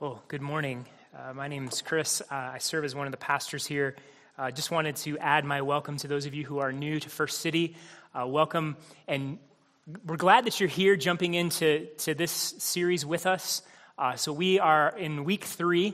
Well, good morning. Uh, my name is Chris. Uh, I serve as one of the pastors here. Uh, just wanted to add my welcome to those of you who are new to First City. Uh, welcome, and we're glad that you're here jumping into to this series with us. Uh, so, we are in week three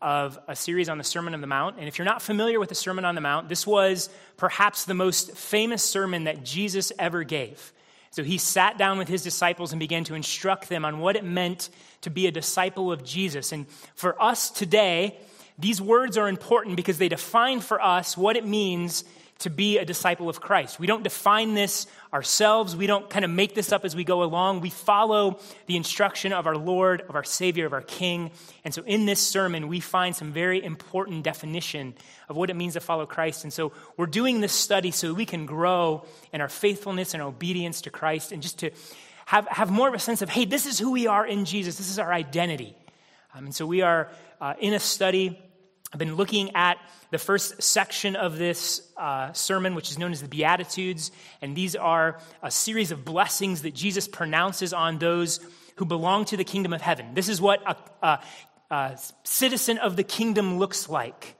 of a series on the Sermon on the Mount. And if you're not familiar with the Sermon on the Mount, this was perhaps the most famous sermon that Jesus ever gave. So he sat down with his disciples and began to instruct them on what it meant to be a disciple of Jesus. And for us today, these words are important because they define for us what it means to be a disciple of Christ. We don't define this ourselves. We don't kind of make this up as we go along. We follow the instruction of our Lord, of our Savior, of our King. And so in this sermon, we find some very important definition of what it means to follow Christ. And so we're doing this study so we can grow in our faithfulness and obedience to Christ and just to have, have more of a sense of, hey, this is who we are in Jesus. This is our identity. Um, and so we are uh, in a study I've been looking at the first section of this uh, sermon, which is known as the Beatitudes, and these are a series of blessings that Jesus pronounces on those who belong to the kingdom of heaven. This is what a, a, a citizen of the kingdom looks like.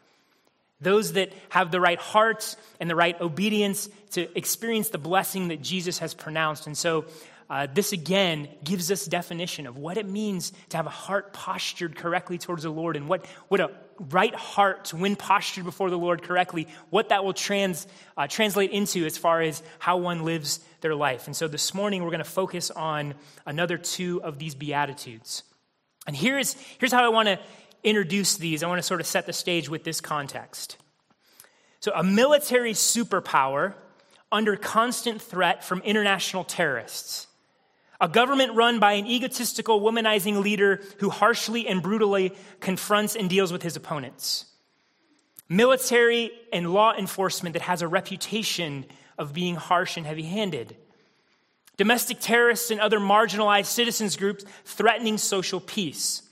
Those that have the right heart and the right obedience to experience the blessing that Jesus has pronounced. And so uh, this again gives us definition of what it means to have a heart postured correctly towards the Lord and what, what a right heart when postured before the Lord correctly, what that will trans, uh, translate into as far as how one lives their life. And so this morning we're going to focus on another two of these Beatitudes. And here's, here's how I want to introduce these. I want to sort of set the stage with this context. So, a military superpower under constant threat from international terrorists a government run by an egotistical, womanizing leader who harshly and brutally confronts and deals with his opponents. Military and law enforcement that has a reputation of being harsh and heavy handed. Domestic terrorists and other marginalized citizens groups threatening social peace.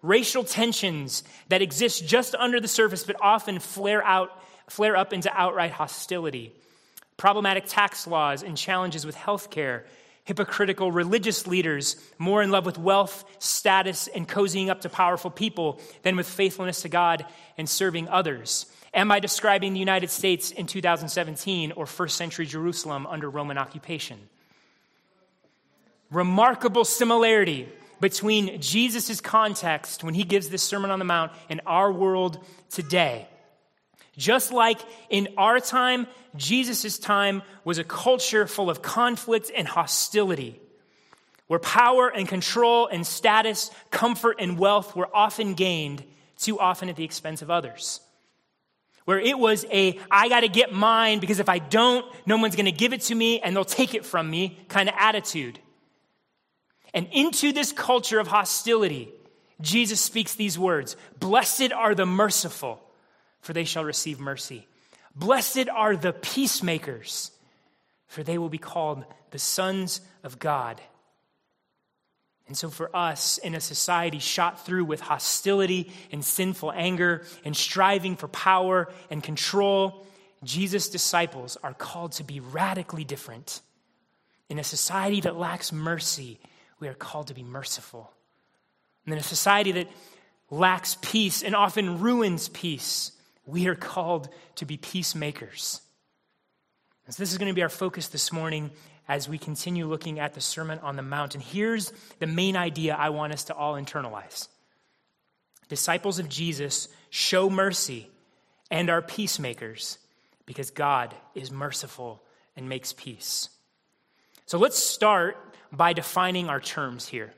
Racial tensions that exist just under the surface but often flare, out, flare up into outright hostility. Problematic tax laws and challenges with health care hypocritical religious leaders more in love with wealth, status, and cozying up to powerful people than with faithfulness to God and serving others? Am I describing the United States in 2017 or first century Jerusalem under Roman occupation? Remarkable similarity between Jesus' context when he gives this Sermon on the Mount and our world today. Just like in our time, Jesus' time was a culture full of conflict and hostility, where power and control and status, comfort and wealth were often gained, too often at the expense of others. Where it was a, I gotta get mine because if I don't, no one's gonna give it to me and they'll take it from me kind of attitude. And into this culture of hostility, Jesus speaks these words Blessed are the merciful for they shall receive mercy. Blessed are the peacemakers, for they will be called the sons of God. And so, for us in a society shot through with hostility and sinful anger and striving for power and control, Jesus' disciples are called to be radically different. In a society that lacks mercy, we are called to be merciful. And in a society that lacks peace and often ruins peace, we are called to be peacemakers. So this is going to be our focus this morning as we continue looking at the Sermon on the Mount. And here's the main idea I want us to all internalize Disciples of Jesus show mercy and are peacemakers because God is merciful and makes peace. So let's start by defining our terms here.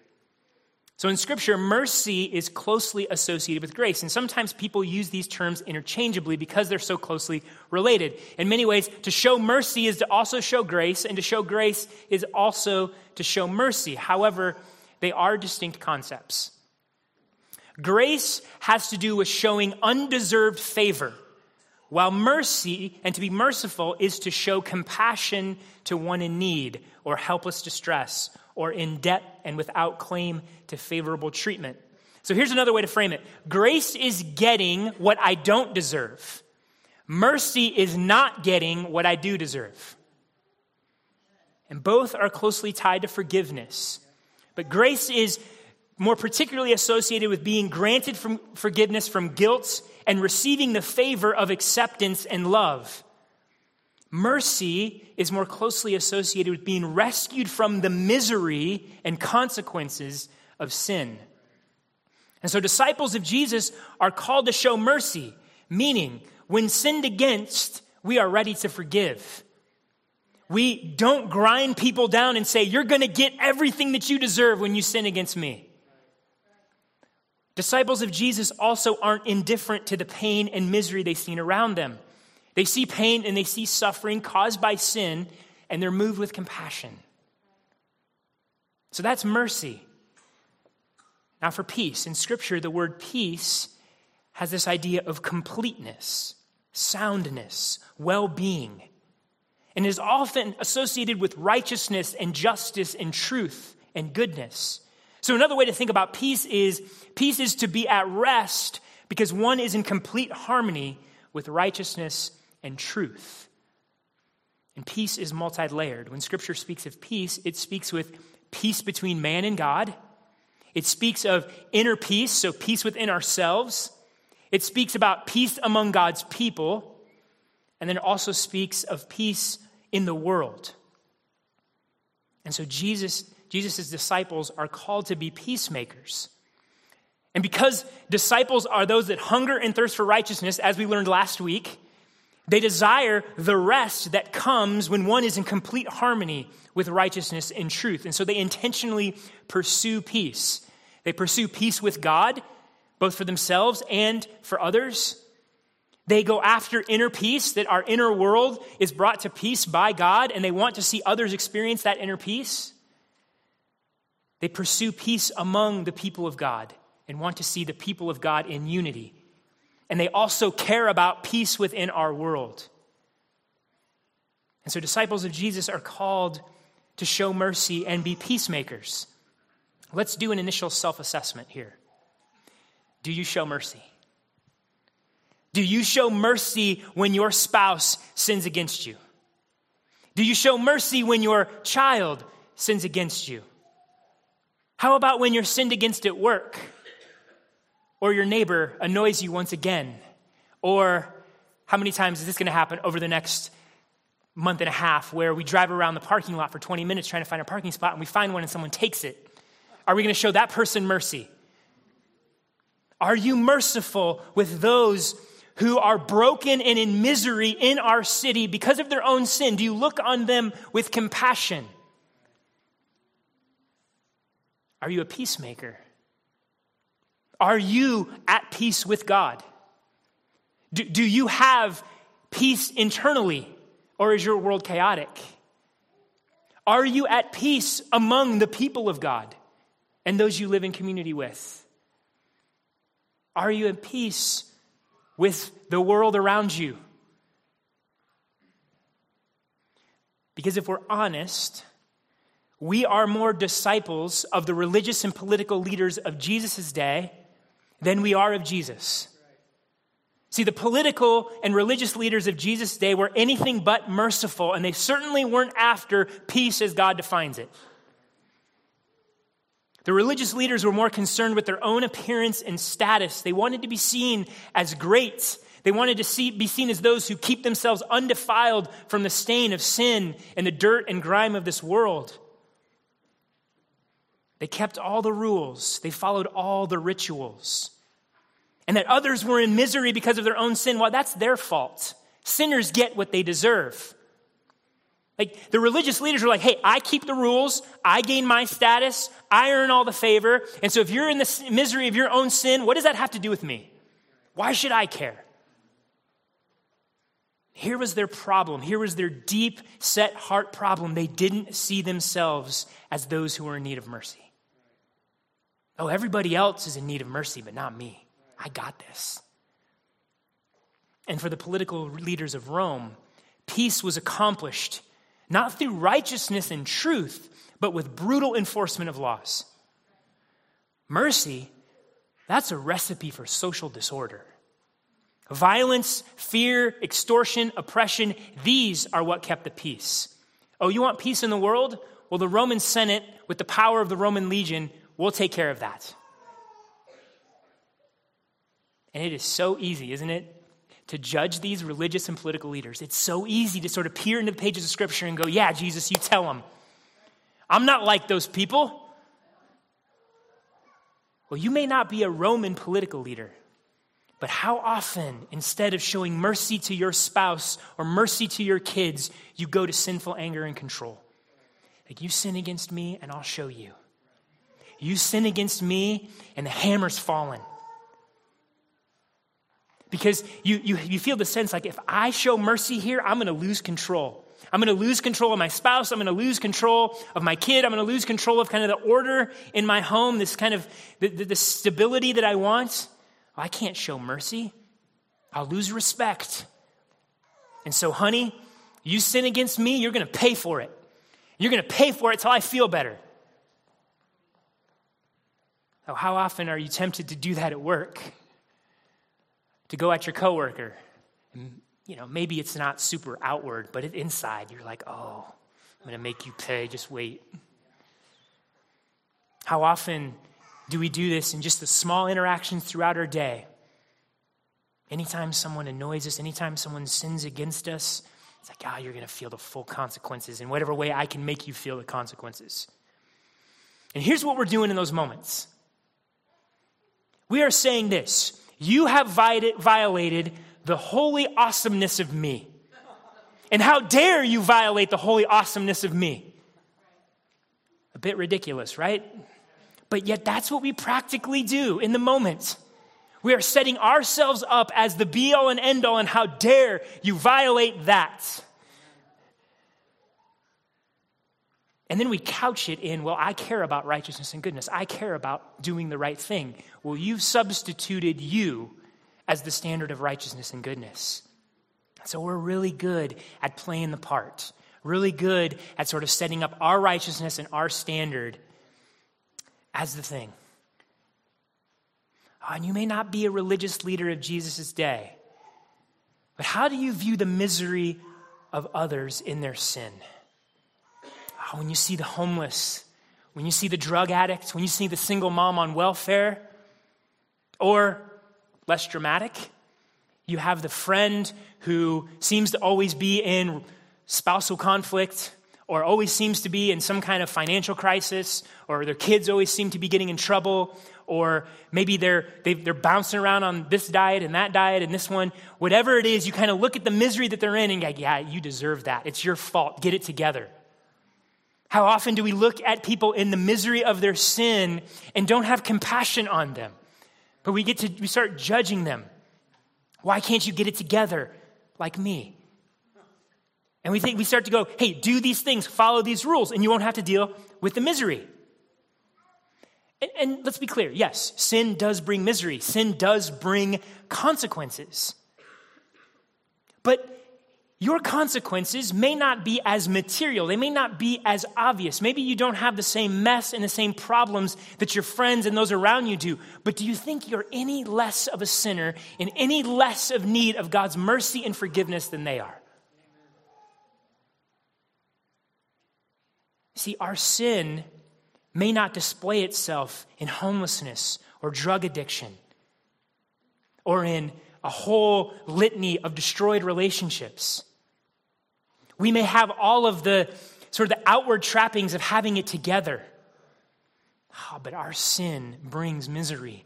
So in Scripture, mercy is closely associated with grace. And sometimes people use these terms interchangeably because they're so closely related. In many ways, to show mercy is to also show grace, and to show grace is also to show mercy. However, they are distinct concepts. Grace has to do with showing undeserved favor, while mercy, and to be merciful, is to show compassion to one in need or helpless distress or in debt and without claim to favorable treatment. So here's another way to frame it grace is getting what I don't deserve, mercy is not getting what I do deserve. And both are closely tied to forgiveness. But grace is more particularly associated with being granted from forgiveness from guilt and receiving the favor of acceptance and love. Mercy is more closely associated with being rescued from the misery and consequences of sin. And so, disciples of Jesus are called to show mercy, meaning, when sinned against, we are ready to forgive. We don't grind people down and say, You're going to get everything that you deserve when you sin against me. Disciples of Jesus also aren't indifferent to the pain and misery they see around them. They see pain and they see suffering caused by sin, and they're moved with compassion. So that's mercy. Now, for peace, in Scripture, the word peace has this idea of completeness, soundness, well being and is often associated with righteousness and justice and truth and goodness. So, another way to think about peace is peace is to be at rest because one is in complete harmony with righteousness and truth. And peace is multi layered. When Scripture speaks of peace, it speaks with peace between man and God, it speaks of inner peace, so peace within ourselves. It speaks about peace among God's people. And then it also speaks of peace in the world. And so Jesus, Jesus' disciples are called to be peacemakers. And because disciples are those that hunger and thirst for righteousness, as we learned last week, they desire the rest that comes when one is in complete harmony with righteousness and truth. And so they intentionally pursue peace. They pursue peace with God, both for themselves and for others. They go after inner peace, that our inner world is brought to peace by God, and they want to see others experience that inner peace. They pursue peace among the people of God and want to see the people of God in unity. And they also care about peace within our world. And so, disciples of Jesus are called to show mercy and be peacemakers. Let's do an initial self assessment here. Do you show mercy? Do you show mercy when your spouse sins against you? Do you show mercy when your child sins against you? How about when you're sinned against at work? Or your neighbor annoys you once again? Or how many times is this going to happen over the next month and a half where we drive around the parking lot for 20 minutes trying to find a parking spot and we find one and someone takes it? Are we going to show that person mercy? Are you merciful with those who are broken and in misery in our city because of their own sin? Do you look on them with compassion? Are you a peacemaker? Are you at peace with God? Do, do you have peace internally, or is your world chaotic? Are you at peace among the people of God and those you live in community with? Are you at peace with the world around you. Because if we're honest, we are more disciples of the religious and political leaders of Jesus' day than we are of Jesus. See, the political and religious leaders of Jesus' day were anything but merciful, and they certainly weren't after peace as God defines it. The religious leaders were more concerned with their own appearance and status. They wanted to be seen as great. They wanted to see, be seen as those who keep themselves undefiled from the stain of sin and the dirt and grime of this world. They kept all the rules, they followed all the rituals. And that others were in misery because of their own sin, well, that's their fault. Sinners get what they deserve. Like the religious leaders were like, hey, I keep the rules, I gain my status, I earn all the favor. And so if you're in the misery of your own sin, what does that have to do with me? Why should I care? Here was their problem. Here was their deep set heart problem. They didn't see themselves as those who were in need of mercy. Oh, everybody else is in need of mercy, but not me. I got this. And for the political leaders of Rome, peace was accomplished not through righteousness and truth, but with brutal enforcement of laws. Mercy, that's a recipe for social disorder. Violence, fear, extortion, oppression, these are what kept the peace. Oh, you want peace in the world? Well, the Roman Senate, with the power of the Roman legion, we'll take care of that. And it is so easy, isn't it? To judge these religious and political leaders. It's so easy to sort of peer into the pages of Scripture and go, Yeah, Jesus, you tell them. I'm not like those people. Well, you may not be a Roman political leader, but how often, instead of showing mercy to your spouse or mercy to your kids, you go to sinful anger and control? Like, you sin against me, and I'll show you. You sin against me, and the hammer's fallen. Because you, you, you feel the sense like if I show mercy here, I'm going to lose control. I'm going to lose control of my spouse. I'm going to lose control of my kid. I'm going to lose control of kind of the order in my home, this kind of the, the, the stability that I want. I can't show mercy. I'll lose respect. And so, honey, you sin against me, you're going to pay for it. You're going to pay for it till I feel better. How often are you tempted to do that at work? To go at your coworker and you know, maybe it's not super outward, but inside you're like, oh, I'm going to make you pay. Just wait. How often do we do this in just the small interactions throughout our day? Anytime someone annoys us, anytime someone sins against us, it's like, ah, oh, you're going to feel the full consequences in whatever way I can make you feel the consequences. And here's what we're doing in those moments we are saying this you have violated the holy awesomeness of me. And how dare you violate the holy awesomeness of me? A bit ridiculous, right? But yet, that's what we practically do in the moment. We are setting ourselves up as the be all and end all, and how dare you violate that? And then we couch it in, well, I care about righteousness and goodness. I care about doing the right thing. Well, you've substituted you as the standard of righteousness and goodness. So we're really good at playing the part, really good at sort of setting up our righteousness and our standard as the thing. Oh, and you may not be a religious leader of Jesus' day, but how do you view the misery of others in their sin? Oh, when you see the homeless, when you see the drug addict, when you see the single mom on welfare, or less dramatic. You have the friend who seems to always be in spousal conflict or always seems to be in some kind of financial crisis or their kids always seem to be getting in trouble or maybe they're, they, are bouncing around on this diet and that diet and this one. Whatever it is, you kind of look at the misery that they're in and go, yeah, you deserve that. It's your fault. Get it together. How often do we look at people in the misery of their sin and don't have compassion on them? But we get to we start judging them. Why can't you get it together like me? And we think we start to go, hey, do these things, follow these rules, and you won't have to deal with the misery. And, and let's be clear yes, sin does bring misery, sin does bring consequences. But your consequences may not be as material. They may not be as obvious. Maybe you don't have the same mess and the same problems that your friends and those around you do. But do you think you're any less of a sinner in any less of need of God's mercy and forgiveness than they are? See, our sin may not display itself in homelessness or drug addiction or in a whole litany of destroyed relationships. We may have all of the sort of the outward trappings of having it together. Oh, but our sin brings misery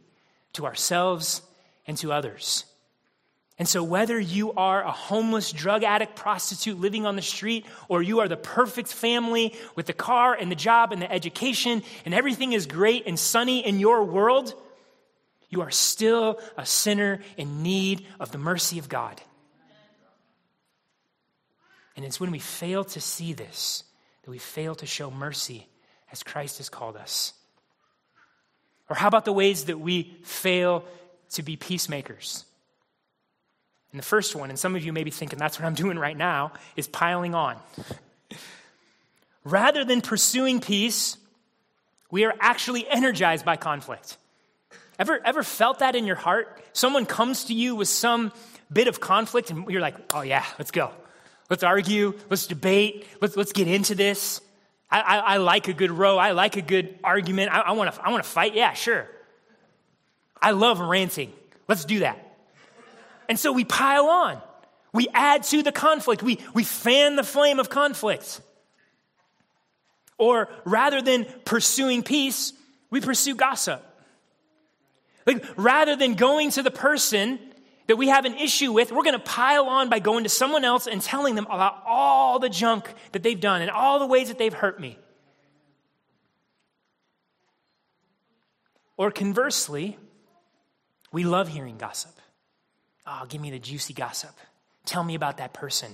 to ourselves and to others. And so, whether you are a homeless drug addict prostitute living on the street, or you are the perfect family with the car and the job and the education, and everything is great and sunny in your world, you are still a sinner in need of the mercy of God. And it's when we fail to see this that we fail to show mercy as Christ has called us. Or how about the ways that we fail to be peacemakers? And the first one, and some of you may be thinking that's what I'm doing right now, is piling on. Rather than pursuing peace, we are actually energized by conflict. Ever, ever felt that in your heart? Someone comes to you with some bit of conflict, and you're like, oh, yeah, let's go. Let's argue. Let's debate. Let's, let's get into this. I, I, I like a good row. I like a good argument. I, I want to I wanna fight. Yeah, sure. I love ranting. Let's do that. And so we pile on. We add to the conflict. We, we fan the flame of conflict. Or rather than pursuing peace, we pursue gossip. Like, rather than going to the person that we have an issue with, we're going to pile on by going to someone else and telling them about all the junk that they've done and all the ways that they've hurt me. Or conversely, we love hearing gossip. Oh, give me the juicy gossip. Tell me about that person.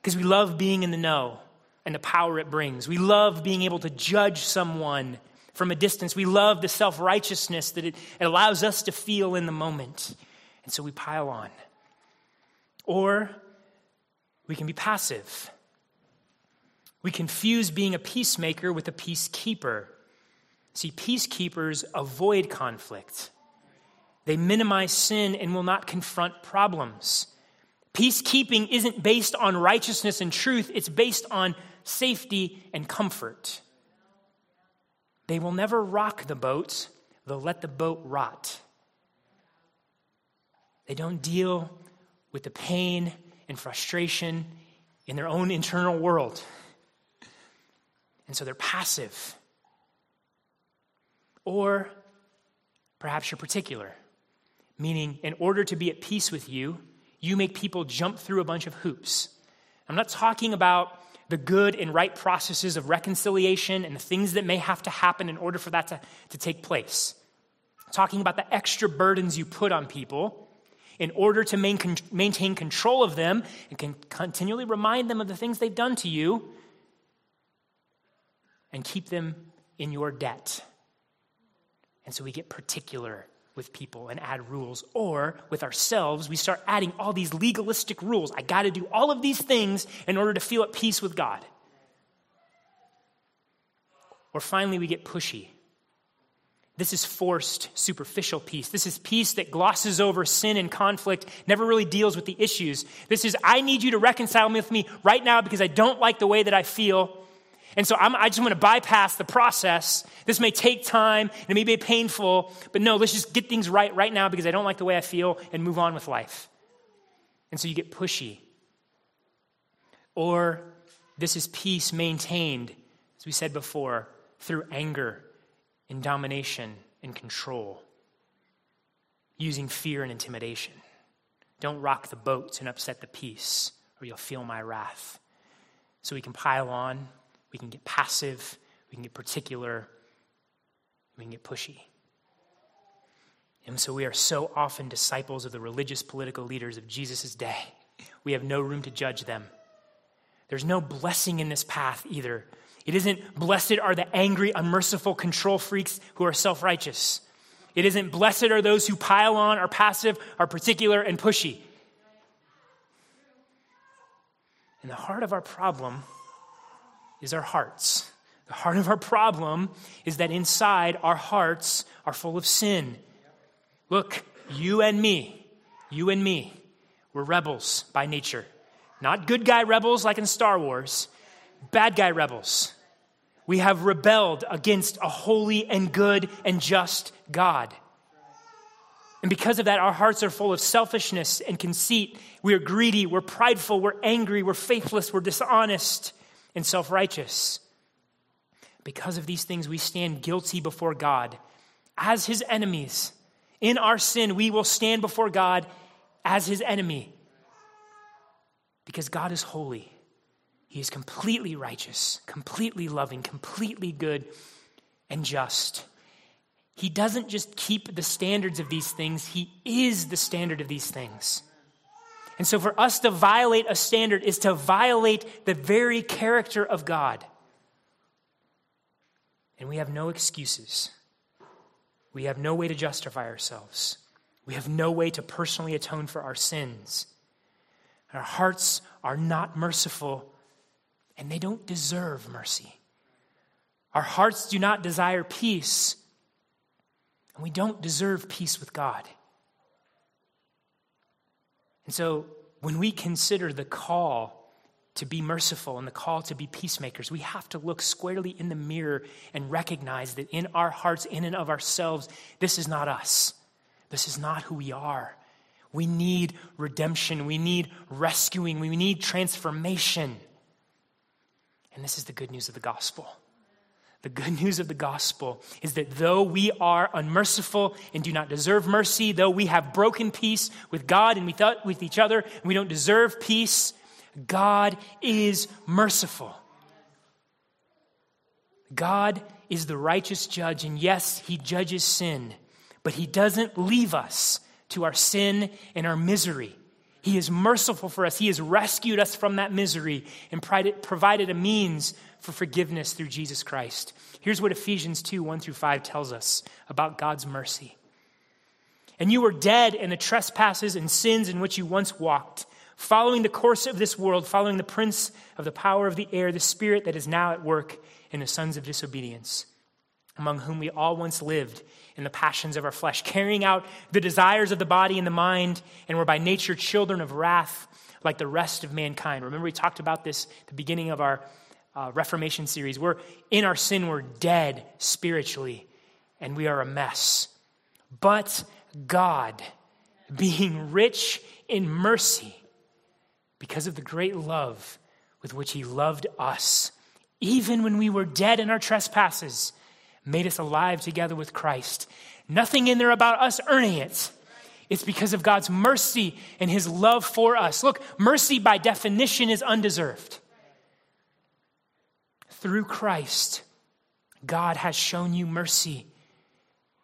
Because we love being in the know and the power it brings. We love being able to judge someone from a distance. We love the self righteousness that it, it allows us to feel in the moment. And so we pile on. Or we can be passive. We confuse being a peacemaker with a peacekeeper. See, peacekeepers avoid conflict. They minimize sin and will not confront problems. Peacekeeping isn't based on righteousness and truth, it's based on safety and comfort. They will never rock the boat, they'll let the boat rot. They don't deal with the pain and frustration in their own internal world. And so they're passive. Or perhaps you're particular, meaning, in order to be at peace with you, you make people jump through a bunch of hoops. I'm not talking about the good and right processes of reconciliation and the things that may have to happen in order for that to, to take place. I'm talking about the extra burdens you put on people in order to main, maintain control of them and can continually remind them of the things they've done to you and keep them in your debt. And so we get particular with people and add rules. Or with ourselves, we start adding all these legalistic rules. I got to do all of these things in order to feel at peace with God. Or finally, we get pushy. This is forced, superficial peace. This is peace that glosses over sin and conflict, never really deals with the issues. This is, I need you to reconcile me with me right now because I don't like the way that I feel. And so I'm, i just want to bypass the process. This may take time and it may be painful, but no, let's just get things right right now because I don't like the way I feel and move on with life. And so you get pushy. Or this is peace maintained, as we said before, through anger and domination and control, using fear and intimidation. Don't rock the boat and upset the peace, or you'll feel my wrath. So we can pile on we can get passive, we can get particular, we can get pushy. And so we are so often disciples of the religious political leaders of Jesus' day. We have no room to judge them. There's no blessing in this path either. It isn't blessed are the angry, unmerciful control freaks who are self righteous. It isn't blessed are those who pile on, are passive, are particular, and pushy. And the heart of our problem is our hearts. The heart of our problem is that inside our hearts are full of sin. Look, you and me, you and me, we're rebels by nature. Not good guy rebels like in Star Wars, bad guy rebels. We have rebelled against a holy and good and just God. And because of that, our hearts are full of selfishness and conceit. We are greedy, we're prideful, we're angry, we're faithless, we're dishonest and self righteous. Because of these things, we stand guilty before God as his enemies. In our sin, we will stand before God as his enemy. Because God is holy. He is completely righteous, completely loving, completely good, and just. He doesn't just keep the standards of these things, He is the standard of these things. And so for us to violate a standard is to violate the very character of God. And we have no excuses. We have no way to justify ourselves. We have no way to personally atone for our sins. Our hearts are not merciful, and they don't deserve mercy. Our hearts do not desire peace, and we don't deserve peace with God. And so when we consider the call to be merciful and the call to be peacemakers, we have to look squarely in the mirror and recognize that in our hearts, in and of ourselves, this is not us. This is not who we are. We need redemption. We need rescuing. We need transformation. And this is the good news of the gospel. The good news of the gospel is that though we are unmerciful and do not deserve mercy, though we have broken peace with God and with each other, and we don't deserve peace, God is merciful. God is the righteous judge, and yes, he judges sin, but he doesn't leave us to our sin and our misery. He is merciful for us. He has rescued us from that misery and provided a means for forgiveness through Jesus Christ. Here's what Ephesians 2 1 through 5 tells us about God's mercy. And you were dead in the trespasses and sins in which you once walked, following the course of this world, following the prince of the power of the air, the spirit that is now at work in the sons of disobedience, among whom we all once lived in the passions of our flesh, carrying out the desires of the body and the mind, and were by nature children of wrath like the rest of mankind. Remember, we talked about this at the beginning of our uh, Reformation series. We're in our sin, we're dead spiritually, and we are a mess. But God, being rich in mercy, because of the great love with which He loved us, even when we were dead in our trespasses, made us alive together with Christ. Nothing in there about us earning it. It's because of God's mercy and His love for us. Look, mercy by definition is undeserved through Christ, God has shown you mercy.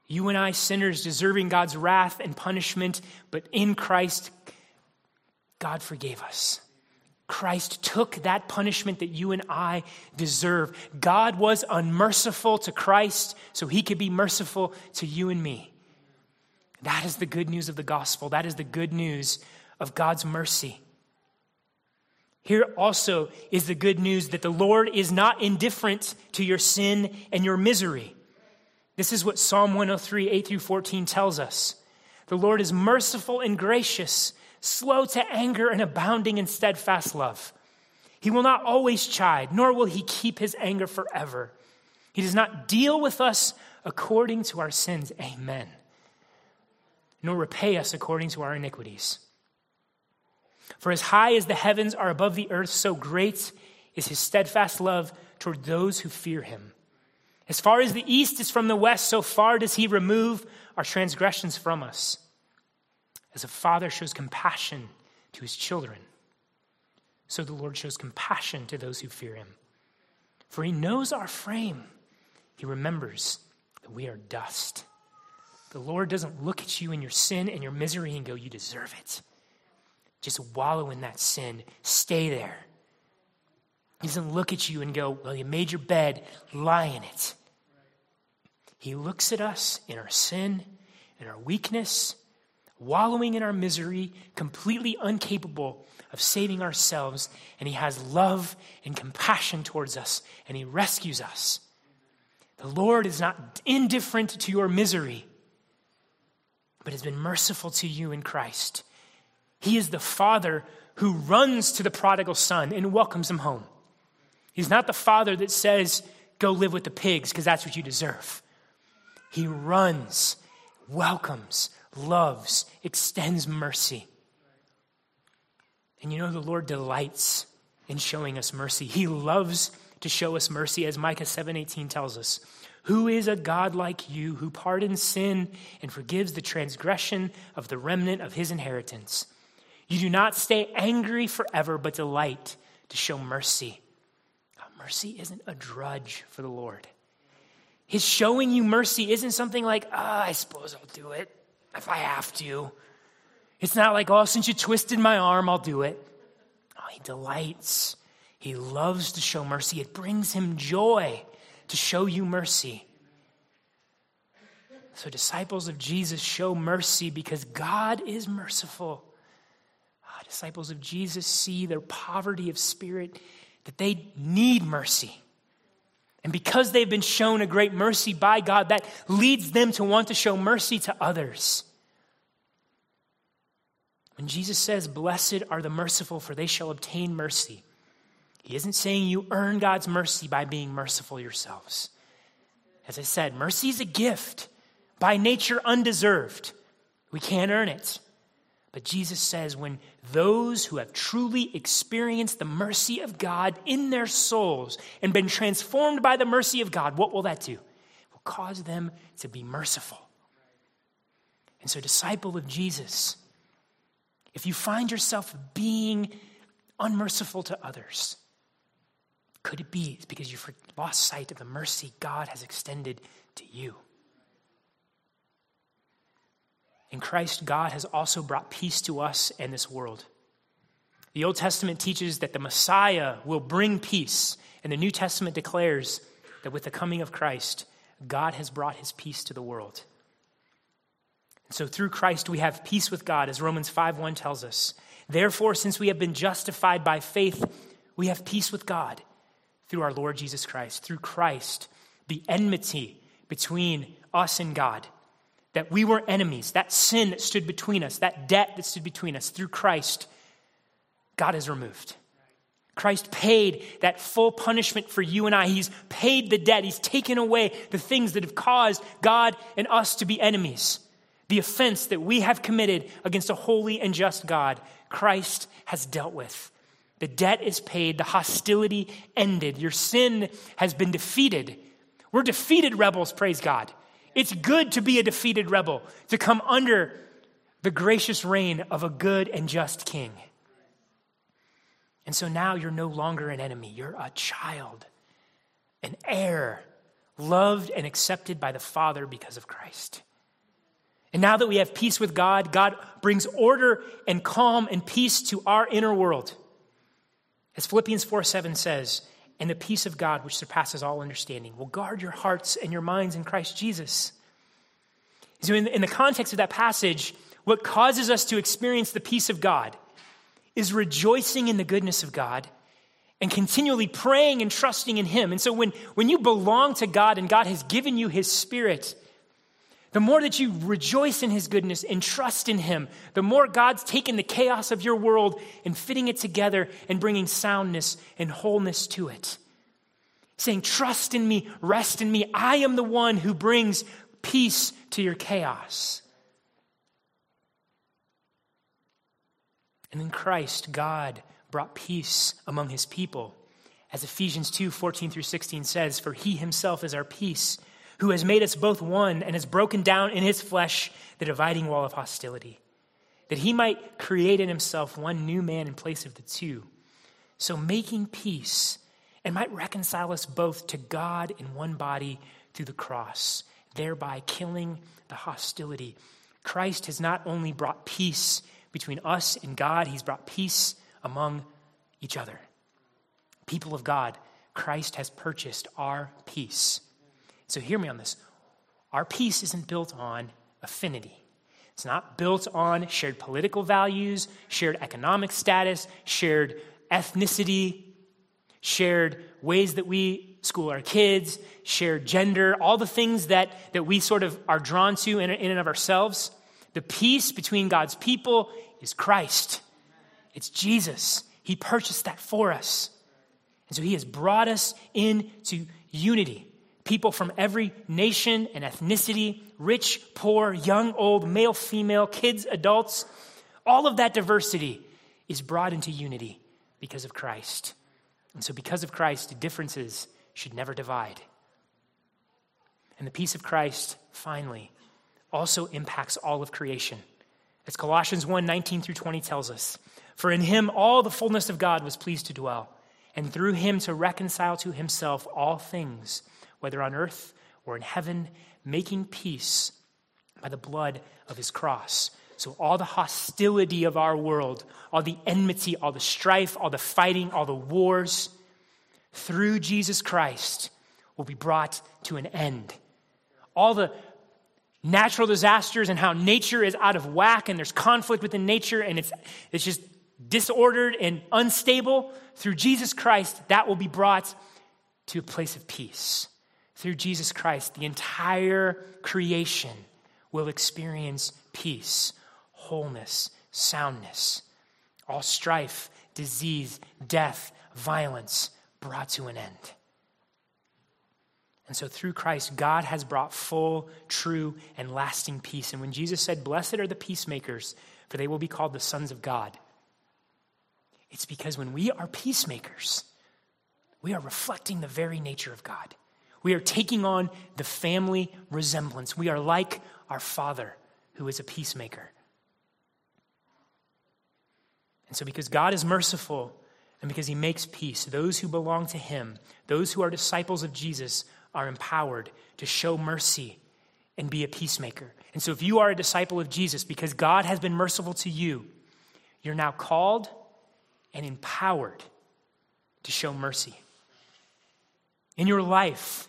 You and I, sinners, deserving God's wrath and punishment, but in Christ, God forgave us. Christ took that punishment that you and I deserve. God was unmerciful to Christ so he could be merciful to you and me. That is the good news of the gospel. That is the good news of God's mercy. Here also is the good news that the Lord is not indifferent to your sin and your misery. This is what Psalm 103, 8 through 14 tells us. The Lord is merciful and gracious, slow to anger and abounding in steadfast love. He will not always chide, nor will he keep his anger forever. He does not deal with us according to our sins. Amen. Nor repay us according to our iniquities. For as high as the heavens are above the earth, so great is his steadfast love toward those who fear him. As far as the east is from the west, so far does he remove our transgressions from us. As a father shows compassion to his children, so the Lord shows compassion to those who fear him. For he knows our frame, he remembers that we are dust. The Lord doesn't look at you in your sin and your misery and go, You deserve it. Just wallow in that sin. Stay there. He doesn't look at you and go, Well, you made your bed, lie in it. He looks at us in our sin, in our weakness, wallowing in our misery, completely incapable of saving ourselves, and He has love and compassion towards us, and He rescues us. The Lord is not indifferent to your misery, but has been merciful to you in Christ. He is the father who runs to the prodigal son and welcomes him home. He's not the father that says, Go live with the pigs because that's what you deserve. He runs, welcomes, loves, extends mercy. And you know, the Lord delights in showing us mercy. He loves to show us mercy, as Micah 7:18 tells us. Who is a God like you who pardons sin and forgives the transgression of the remnant of his inheritance? You do not stay angry forever, but delight to show mercy. Ah, mercy isn't a drudge for the Lord. His showing you mercy isn't something like, oh, I suppose I'll do it if I have to. It's not like, oh, since you twisted my arm, I'll do it. Oh, he delights. He loves to show mercy. It brings him joy to show you mercy. So, disciples of Jesus show mercy because God is merciful ah, disciples of Jesus see their poverty of spirit, that they need mercy. And because they've been shown a great mercy by God, that leads them to want to show mercy to others. When Jesus says, Blessed are the merciful, for they shall obtain mercy, He isn't saying you earn God's mercy by being merciful yourselves. As I said, mercy is a gift, by nature undeserved. We can't earn it. But Jesus says when those who have truly experienced the mercy of God in their souls and been transformed by the mercy of God, what will that do? It will cause them to be merciful. And so, disciple of Jesus, if you find yourself being unmerciful to others, could it be it's because you've lost sight of the mercy God has extended to you? In Christ, God has also brought peace to us and this world. The Old Testament teaches that the Messiah will bring peace, and the New Testament declares that with the coming of Christ, God has brought his peace to the world. So through Christ we have peace with God as Romans 5:1 tells us. Therefore since we have been justified by faith, we have peace with God through our Lord Jesus Christ. Through Christ, the enmity between us and God that we were enemies, that sin that stood between us, that debt that stood between us, through Christ, God has removed. Christ paid that full punishment for you and I. He's paid the debt. He's taken away the things that have caused God and us to be enemies. The offense that we have committed against a holy and just God, Christ has dealt with. The debt is paid, the hostility ended, your sin has been defeated. We're defeated rebels, praise God. It's good to be a defeated rebel, to come under the gracious reign of a good and just king. And so now you're no longer an enemy, you're a child, an heir, loved and accepted by the Father because of Christ. And now that we have peace with God, God brings order and calm and peace to our inner world. As Philippians 4 7 says, and the peace of God, which surpasses all understanding, will guard your hearts and your minds in Christ Jesus. So, in the, context of that passage, what causes us to experience the peace of God is rejoicing in the goodness of God and continually praying and trusting in Him. And so, when, when you belong to God and God has given you His Spirit, the more that you rejoice in His goodness and trust in Him, the more God's taken the chaos of your world and fitting it together and bringing soundness and wholeness to it. Saying, Trust in me, rest in me. I am the one who brings peace to your chaos. And in Christ, God brought peace among His people. As Ephesians 2 14 through 16 says, For He Himself is our peace who has made us both one and has broken down in his flesh the dividing wall of hostility, that he might create in himself one new man in place of the two, so making peace and might reconcile us both to God in one body through the cross, thereby killing the hostility. Christ has not only brought peace between us and God, he's brought peace among each other. People of God, Christ has purchased our peace. So hear me on this. Our peace isn't built on affinity. It's not built on shared political values, shared economic status, shared ethnicity, shared ways that we school our kids, shared gender, all the things that, that we sort of are drawn to in, in and of ourselves. The peace between God's people is Christ. It's Jesus. He purchased that for us. And so he has brought us into unity people from every nation and ethnicity, rich, poor, young, old, male, female, kids, adults. All of that diversity is brought into unity because of Christ. And so, because of Christ, differences should never divide. And the peace of Christ, finally, also impacts all of creation. As Colossians 1 19 through 20 tells us, For in him all the fullness of God was pleased to dwell, and through him to reconcile to himself all things whether on earth or in heaven, making peace by the blood of his cross. So, all the hostility of our world, all the enmity, all the strife, all the fighting, all the wars, through Jesus Christ will be brought to an end. All the natural disasters and how nature is out of whack and there's conflict within nature and it's, it's just disordered and unstable, through Jesus Christ, that will be brought to a place of peace through Jesus Christ, the entire creation will experience peace, wholeness, soundness. All strife, disease, death, violence brought to an end. And so through Christ, God has brought full, true, and lasting peace. And when Jesus said, Blessed are the peacemakers, for they will be called the sons of God, it's because when we are peacemakers, we are reflecting the very nature of God. We are taking on the family resemblance. We are like our Father, who is a peacemaker. And so, because God is merciful and because He makes peace, those who belong to Him, those who are disciples of Jesus, are empowered to show mercy and be a peacemaker. And so, if you are a disciple of Jesus, because God has been merciful to you, you're now called and empowered to show mercy. In your life,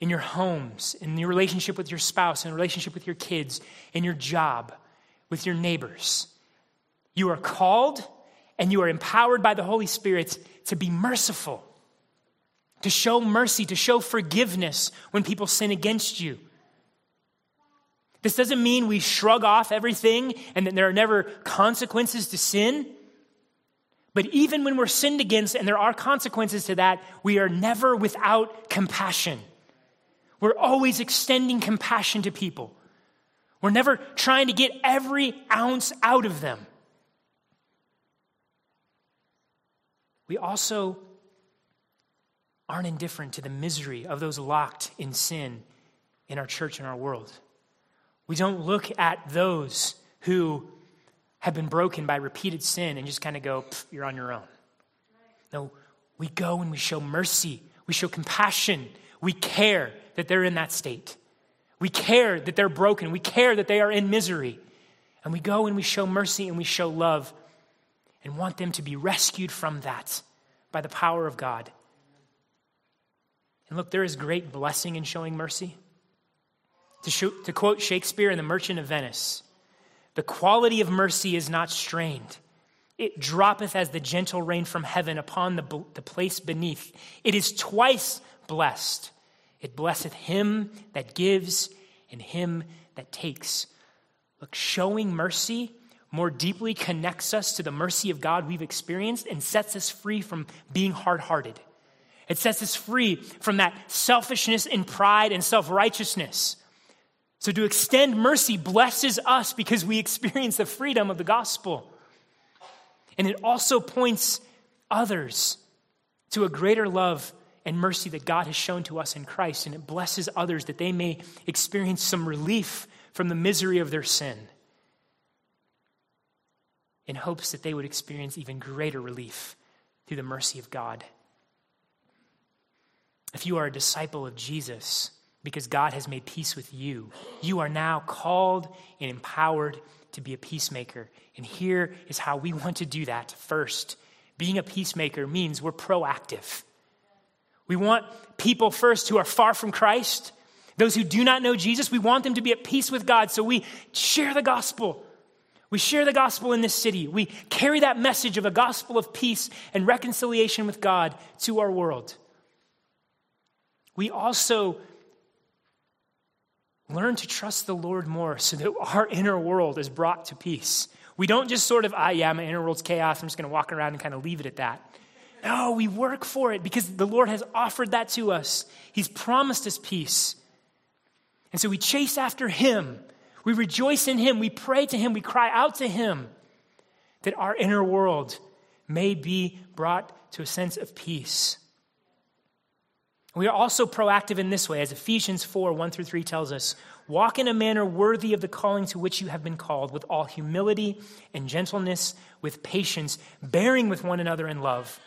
in your homes, in your relationship with your spouse, in your relationship with your kids, in your job, with your neighbors. You are called and you are empowered by the Holy Spirit to be merciful, to show mercy, to show forgiveness when people sin against you. This doesn't mean we shrug off everything and that there are never consequences to sin. But even when we're sinned against and there are consequences to that, we are never without compassion. We're always extending compassion to people. We're never trying to get every ounce out of them. We also aren't indifferent to the misery of those locked in sin in our church and our world. We don't look at those who have been broken by repeated sin and just kind of go, you're on your own. No, we go and we show mercy, we show compassion, we care that they're in that state. We care that they're broken, we care that they are in misery. And we go and we show mercy and we show love and want them to be rescued from that by the power of God. And look, there is great blessing in showing mercy. To, show, to quote Shakespeare in The Merchant of Venice, the quality of mercy is not strained. It droppeth as the gentle rain from heaven upon the, the place beneath. It is twice blessed. It blesseth him that gives and him that takes. Look, showing mercy more deeply connects us to the mercy of God we've experienced and sets us free from being hard hearted. It sets us free from that selfishness and pride and self righteousness. So, to extend mercy blesses us because we experience the freedom of the gospel. And it also points others to a greater love and mercy that God has shown to us in Christ. And it blesses others that they may experience some relief from the misery of their sin in hopes that they would experience even greater relief through the mercy of God. If you are a disciple of Jesus, because God has made peace with you. You are now called and empowered to be a peacemaker. And here is how we want to do that. First, being a peacemaker means we're proactive. We want people first who are far from Christ, those who do not know Jesus, we want them to be at peace with God. So we share the gospel. We share the gospel in this city. We carry that message of a gospel of peace and reconciliation with God to our world. We also learn to trust the Lord more so that our inner world is brought to peace. We don't just sort of, ah, yeah, my inner world's chaos. I'm just going to walk around and kind of leave it at that. No, we work for it because the Lord has offered that to us. He's promised us peace. And so we chase after Him. We rejoice in Him. We pray to Him. We cry out to Him that our inner world may be brought to a sense of peace. We are also proactive in this way, as Ephesians 4 1 through 3 tells us walk in a manner worthy of the calling to which you have been called, with all humility and gentleness, with patience, bearing with one another in love,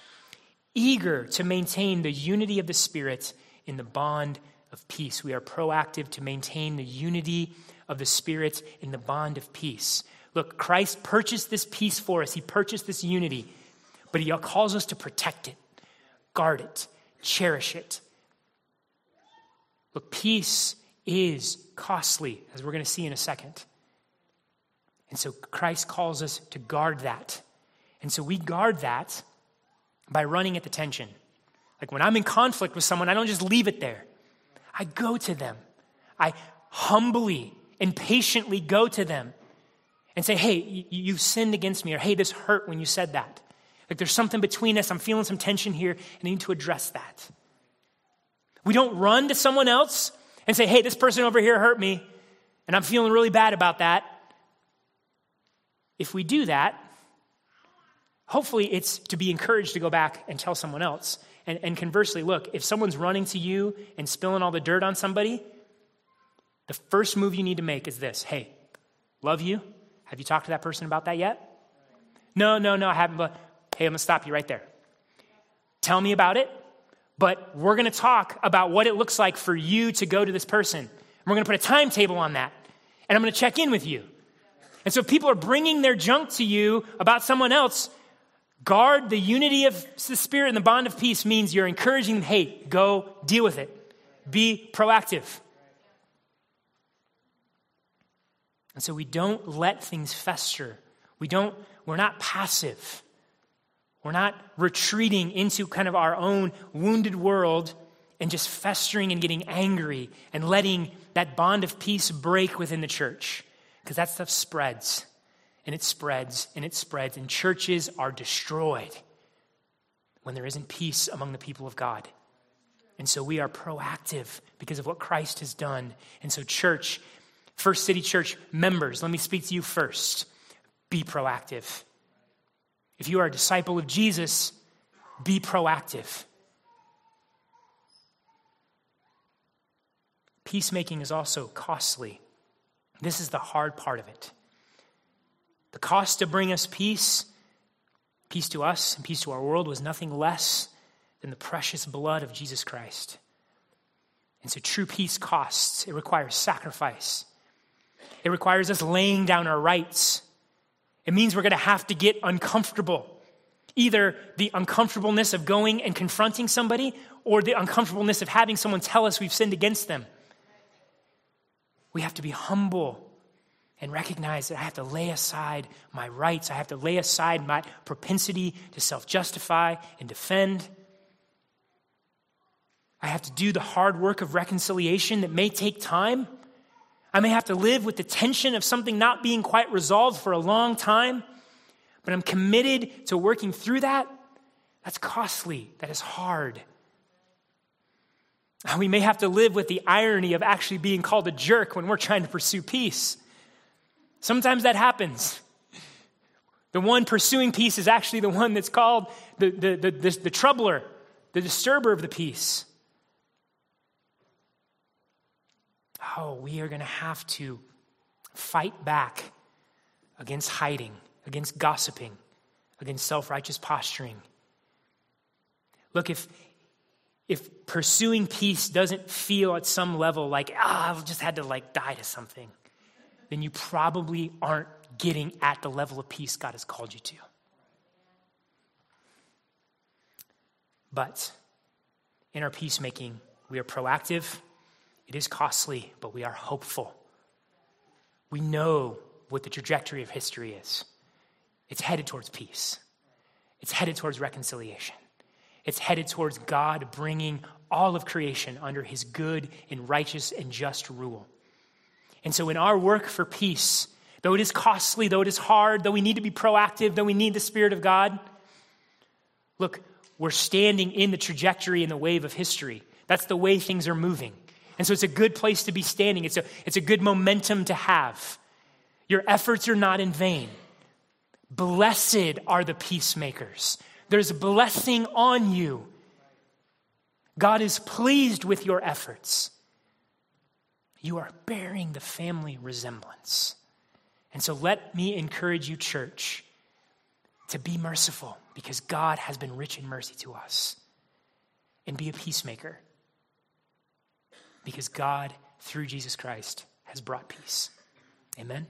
eager to maintain the unity of the Spirit in the bond of peace. We are proactive to maintain the unity of the Spirit in the bond of peace. Look, Christ purchased this peace for us, He purchased this unity, but He calls us to protect it, guard it, cherish it. Look, peace is costly, as we're going to see in a second. And so Christ calls us to guard that. And so we guard that by running at the tension. Like when I'm in conflict with someone, I don't just leave it there. I go to them. I humbly and patiently go to them and say, hey, you, have sinned against me, or hey, this hurt when you said that. Like there's something between us. I'm feeling some tension here, and I need to address that. We don't run to someone else and say, hey, this person over here hurt me, and I'm feeling really bad about that. If we do that, hopefully it's to be encouraged to go back and tell someone else. And, and conversely, look, if someone's running to you and spilling all the dirt on somebody, the first move you need to make is this hey, love you. Have you talked to that person about that yet? No, no, no, I haven't. But hey, I'm going to stop you right there. Tell me about it, but we're going to talk about what it looks like for you to go to this person. And we're going to put a timetable on that. And I'm going to check in with you. And so if people are bringing their junk to you about someone else, guard the unity of the Spirit and the bond of peace means you're encouraging them, hey, go deal with it. Be proactive. And so we don't let things fester. We don't, we're not passive. We're not retreating into kind of our own wounded world and just festering and getting angry and letting that bond of peace break within the church. Because that stuff spreads and it spreads and it spreads, and churches are destroyed when there isn't peace among the people of God. And so we are proactive because of what Christ has done. And so, church, First City Church members, let me speak to you first. Be proactive. If you are a disciple of Jesus, be proactive. Peacemaking is also costly. This is the hard part of it. The cost to bring us peace, peace to us and peace to our world, was nothing less than the precious blood of Jesus Christ. And so true peace costs, it requires sacrifice. It requires us laying down our rights. It means we're going to have to get uncomfortable. Either the uncomfortableness of going and confronting somebody or the uncomfortableness of having someone tell us we've sinned against them. We have to be humble and recognize that I have to lay aside my rights. I have to lay aside my propensity to self justify and defend. I have to do the hard work of reconciliation that may take time. I may have to live with the tension of something not being quite resolved for a long time, but I'm committed to working through that. That's costly, that is hard. Ah, we may have to live with the irony of actually being called a jerk when we're trying to pursue peace. Sometimes that happens. The one pursuing peace is actually the one that's called the, the, the, the, the troubler, the disturber of the peace. Oh, we are going to have to fight back against hiding, against gossiping, against self righteous posturing. Look, if, if pursuing peace doesn't feel at some level like, ah, I've just had to like die to something, then you probably aren't getting at the level of peace God has called you to. But in our peacemaking, we are proactive it is costly, but we are hopeful. We know what the trajectory of history is it's headed towards peace, it's headed towards reconciliation, it's headed towards God bringing all of creation under his good and righteous and just rule. And so, in our work for peace, though it is costly, though it is hard, though we need to be proactive, though we need the Spirit of God, look, we're standing in the trajectory and the wave of history. That's the way things are moving. And so it's a good place to be standing. It's a, it's a good momentum to have. Your efforts are not in vain. Blessed are the peacemakers. There's a blessing on you. God is pleased with your efforts. You are bearing the family resemblance. And so let me encourage you, church, to be merciful because God has been rich in mercy to us. And be a peacemaker because God, through Jesus Christ, has brought peace. Amen.